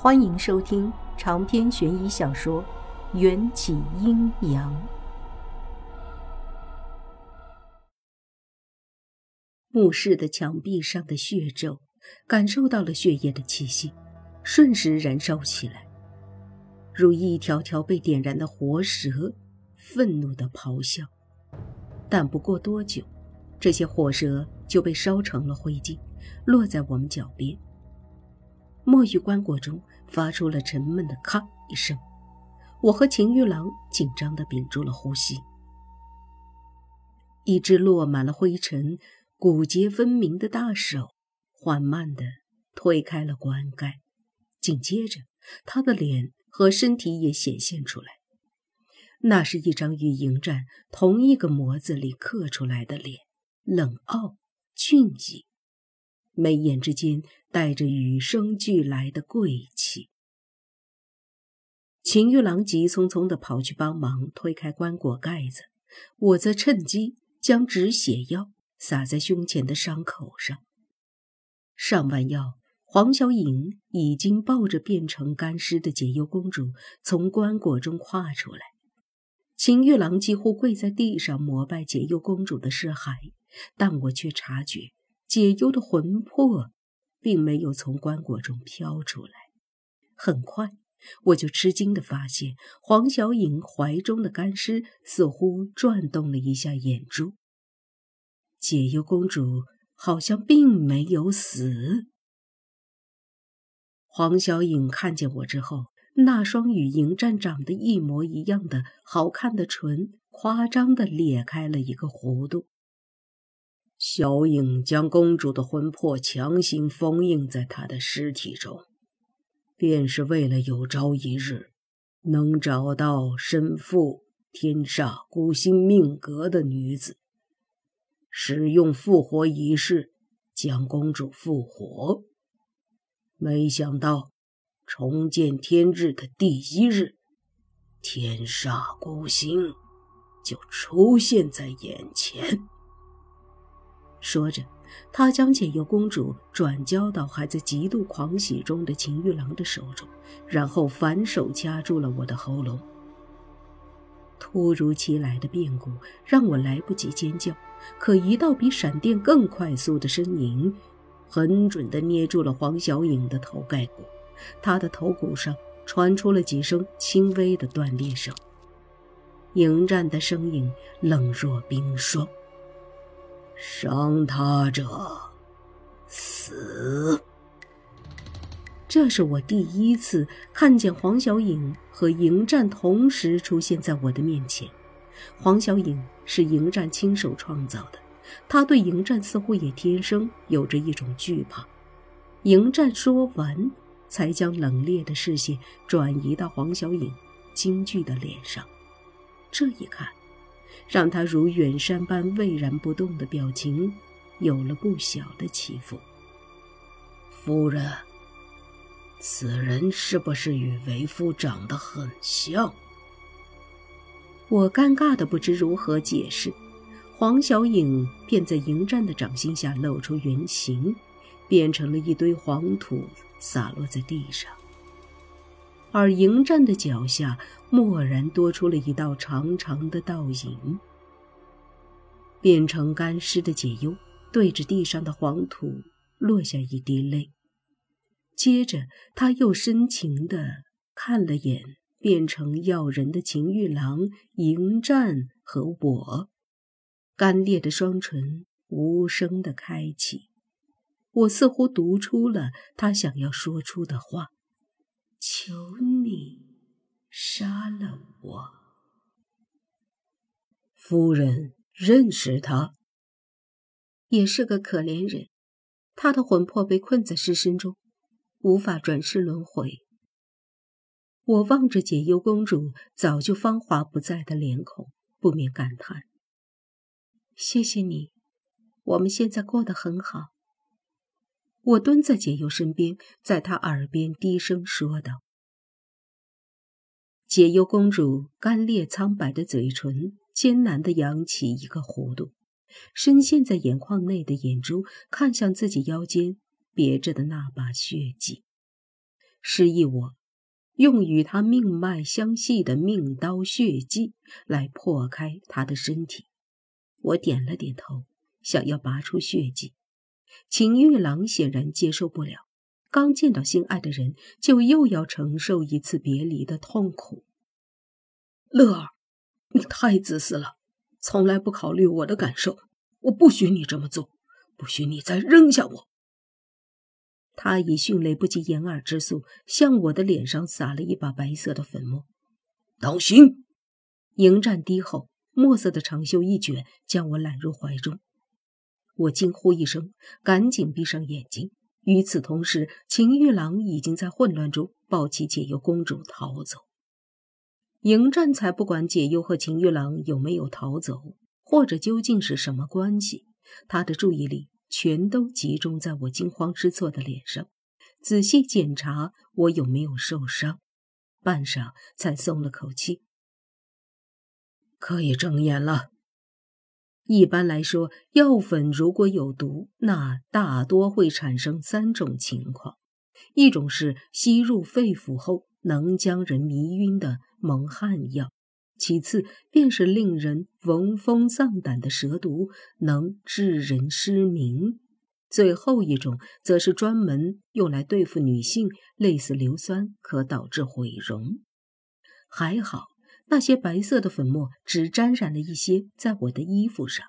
欢迎收听长篇悬疑小说《缘起阴阳》。墓室的墙壁上的血咒，感受到了血液的气息，瞬时燃烧起来，如一条条被点燃的活蛇，愤怒的咆哮。但不过多久，这些火蛇就被烧成了灰烬，落在我们脚边。墨玉棺椁中发出了沉闷的“咔”一声，我和秦玉郎紧张地屏住了呼吸。一只落满了灰尘、骨节分明的大手缓慢地推开了棺盖，紧接着，他的脸和身体也显现出来。那是一张与迎战同一个模子里刻出来的脸，冷傲俊逸。眉眼之间带着与生俱来的贵气。秦玉郎急匆匆地跑去帮忙推开棺椁盖子，我则趁机将止血药撒在胸前的伤口上。上完药，黄小颖已经抱着变成干尸的解忧公主从棺椁中跨出来。秦玉郎几乎跪在地上膜拜解忧公主的尸骸，但我却察觉。解忧的魂魄并没有从棺椁中飘出来。很快，我就吃惊地发现，黄小颖怀中的干尸似乎转动了一下眼珠。解忧公主好像并没有死。黄小颖看见我之后，那双与迎战长得一模一样的好看的唇，夸张地裂开了一个弧度。小影将公主的魂魄强行封印在她的尸体中，便是为了有朝一日能找到身负天煞孤星命格的女子，使用复活仪式将公主复活。没想到重见天日的第一日，天煞孤星就出现在眼前。说着，他将解忧公主转交到还在极度狂喜中的秦玉郎的手中，然后反手掐住了我的喉咙。突如其来的变故让我来不及尖叫，可一道比闪电更快速的身影，很准地捏住了黄小颖的头盖骨，她的头骨上传出了几声轻微的断裂声。迎战的声音冷若冰霜。伤他者，死。这是我第一次看见黄小颖和迎战同时出现在我的面前。黄小颖是迎战亲手创造的，他对迎战似乎也天生有着一种惧怕。迎战说完，才将冷冽的视线转移到黄小颖惊惧的脸上。这一看。让他如远山般巍然不动的表情，有了不小的起伏。夫人，此人是不是与为夫长得很像？我尴尬的不知如何解释。黄小颖便在迎战的掌心下露出原形，变成了一堆黄土，洒落在地上。而迎战的脚下。蓦然多出了一道长长的倒影，变成干尸的解忧对着地上的黄土落下一滴泪，接着他又深情地看了眼变成药人的秦玉郎、迎战和我，干裂的双唇无声地开启，我似乎读出了他想要说出的话：“求你。”杀了我！夫人认识他，也是个可怜人。他的魂魄被困在尸身中，无法转世轮回。我望着解忧公主早就芳华不在的脸孔，不免感叹：谢谢你，我们现在过得很好。我蹲在解忧身边，在她耳边低声说道。解忧公主干裂苍白的嘴唇艰难地扬起一个弧度，深陷在眼眶内的眼珠看向自己腰间别着的那把血迹，示意我用与他命脉相系的命刀血迹来破开他的身体。我点了点头，想要拔出血迹。秦玉郎显然接受不了，刚见到心爱的人，就又要承受一次别离的痛苦。乐儿，你太自私了，从来不考虑我的感受。我不许你这么做，不许你再扔下我。他以迅雷不及掩耳之速向我的脸上撒了一把白色的粉末。当心！迎战低吼，墨色的长袖一卷，将我揽入怀中。我惊呼一声，赶紧闭上眼睛。与此同时，秦玉郎已经在混乱中抱起解忧公主逃走。迎战才不管解忧和秦玉郎有没有逃走，或者究竟是什么关系，他的注意力全都集中在我惊慌失措的脸上，仔细检查我有没有受伤，半晌才松了口气。可以睁眼了。一般来说，药粉如果有毒，那大多会产生三种情况：一种是吸入肺腑后能将人迷晕的蒙汗药；其次便是令人闻风丧胆的蛇毒，能致人失明；最后一种则是专门用来对付女性，类似硫酸，可导致毁容。还好。那些白色的粉末只沾染了一些在我的衣服上，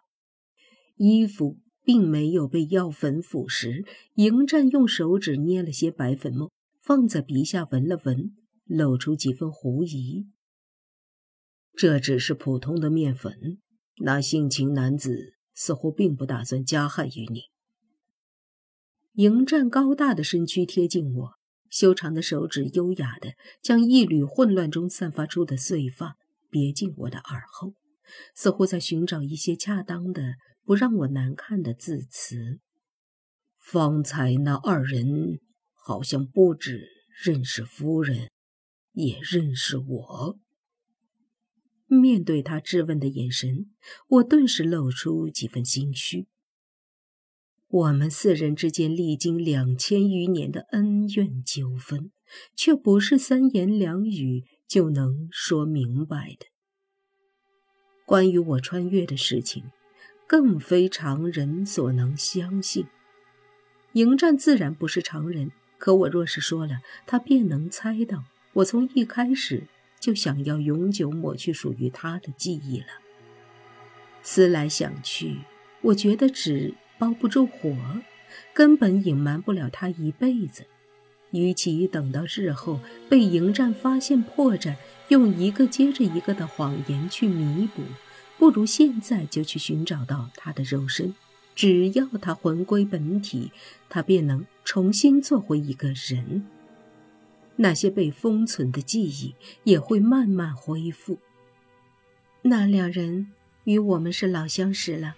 衣服并没有被药粉腐蚀。迎战用手指捏了些白粉末，放在鼻下闻了闻，露出几分狐疑。这只是普通的面粉，那性情男子似乎并不打算加害于你。迎战高大的身躯贴近我。修长的手指优雅地将一缕混乱中散发出的碎发别进我的耳后，似乎在寻找一些恰当的、不让我难看的字词。方才那二人好像不止认识夫人，也认识我。面对他质问的眼神，我顿时露出几分心虚。我们四人之间历经两千余年的恩怨纠纷，却不是三言两语就能说明白的。关于我穿越的事情，更非常人所能相信。迎战自然不是常人，可我若是说了，他便能猜到我从一开始就想要永久抹去属于他的记忆了。思来想去，我觉得只。包不住火，根本隐瞒不了他一辈子。与其等到日后被迎战发现破绽，用一个接着一个的谎言去弥补，不如现在就去寻找到他的肉身。只要他魂归本体，他便能重新做回一个人。那些被封存的记忆也会慢慢恢复。那两人与我们是老相识了。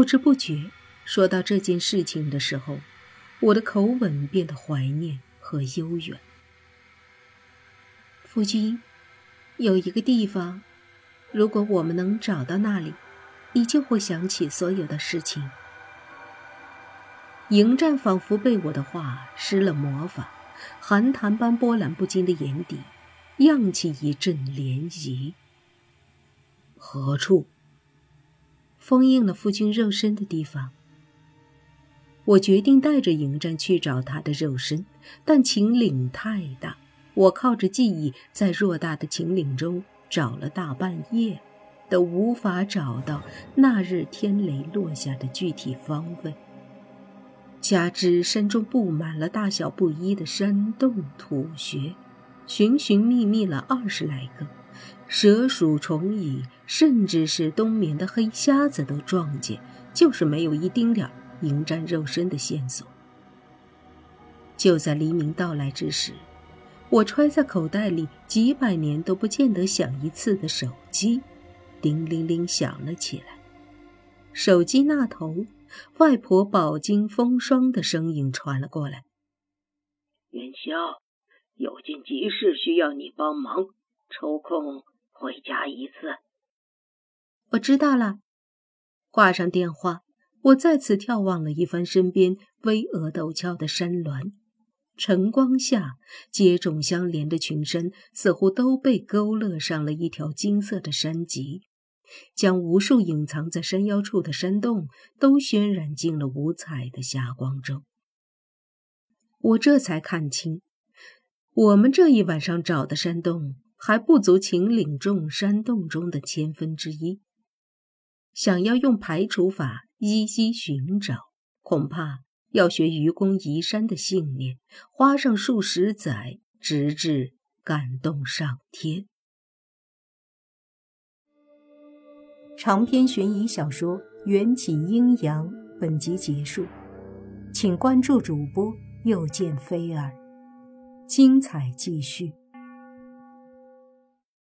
不知不觉，说到这件事情的时候，我的口吻变得怀念和悠远。夫君，有一个地方，如果我们能找到那里，你就会想起所有的事情。迎战仿佛被我的话施了魔法，寒潭般波澜不惊的眼底，漾起一阵涟漪。何处？封印了夫君肉身的地方。我决定带着迎战去找他的肉身，但秦岭太大，我靠着记忆在偌大的秦岭中找了大半夜，都无法找到那日天雷落下的具体方位。加之山中布满了大小不一的山洞土穴，寻寻觅觅了二十来个。蛇鼠虫蚁，甚至是冬眠的黑瞎子都撞见，就是没有一丁点迎战肉身的线索。就在黎明到来之时，我揣在口袋里几百年都不见得响一次的手机，叮铃铃响了起来。手机那头，外婆饱经风霜的声音传了过来：“元宵，有件急事需要你帮忙，抽空。”回家一次。我知道了。挂上电话，我再次眺望了一番身边巍峨陡峭的山峦，晨光下，接踵相连的群山似乎都被勾勒上了一条金色的山脊，将无数隐藏在山腰处的山洞都渲染进了五彩的霞光中。我这才看清，我们这一晚上找的山洞还不足秦岭众山洞中的千分之一。想要用排除法一一寻找，恐怕……要学愚公移山的信念，花上数十载，直至感动上天。长篇悬疑小说《缘起阴阳》本集结束，请关注主播，又见菲儿，精彩继续。